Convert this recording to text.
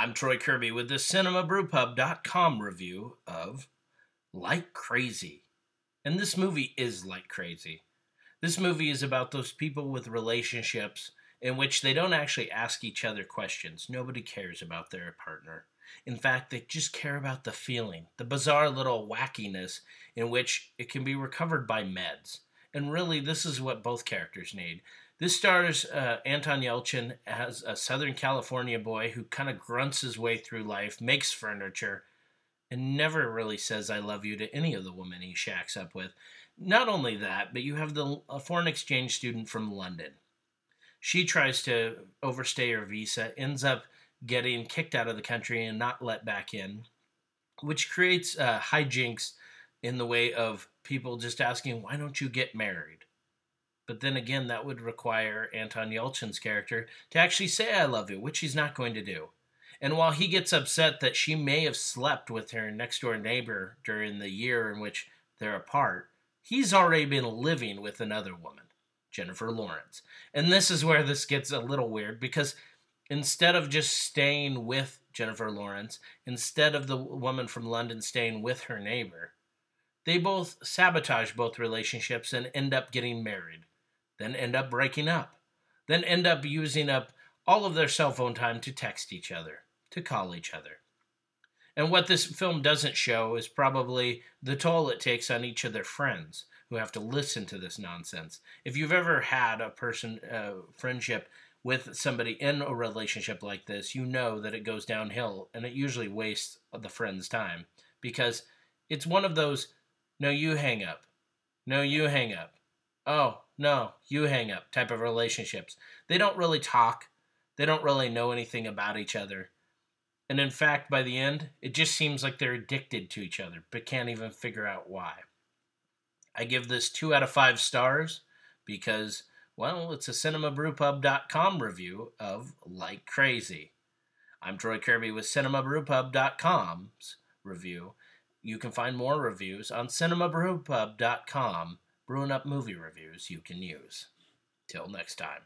I'm Troy Kirby with the CinemaBrewPub.com review of Like Crazy. And this movie is like crazy. This movie is about those people with relationships in which they don't actually ask each other questions. Nobody cares about their partner. In fact, they just care about the feeling, the bizarre little wackiness in which it can be recovered by meds. And really, this is what both characters need. This stars uh, Anton Yelchin as a Southern California boy who kind of grunts his way through life, makes furniture, and never really says "I love you" to any of the women he shacks up with. Not only that, but you have the a foreign exchange student from London. She tries to overstay her visa, ends up getting kicked out of the country and not let back in, which creates uh, hijinks in the way of people just asking, "Why don't you get married?" But then again, that would require Anton Yelchin's character to actually say, I love you, which he's not going to do. And while he gets upset that she may have slept with her next door neighbor during the year in which they're apart, he's already been living with another woman, Jennifer Lawrence. And this is where this gets a little weird because instead of just staying with Jennifer Lawrence, instead of the woman from London staying with her neighbor, they both sabotage both relationships and end up getting married then end up breaking up, then end up using up all of their cell phone time to text each other, to call each other. And what this film doesn't show is probably the toll it takes on each of their friends who have to listen to this nonsense. If you've ever had a person uh, friendship with somebody in a relationship like this, you know that it goes downhill and it usually wastes the friend's time because it's one of those no you hang up. No you hang up. Oh, no, you hang up type of relationships. They don't really talk, they don't really know anything about each other. And in fact, by the end, it just seems like they're addicted to each other, but can't even figure out why. I give this two out of five stars because, well, it's a cinemabrewpub.com review of Like Crazy. I'm Troy Kirby with cinemabrewpub.com's review. You can find more reviews on cinemabrewpub.com brewing up movie reviews you can use. Till next time.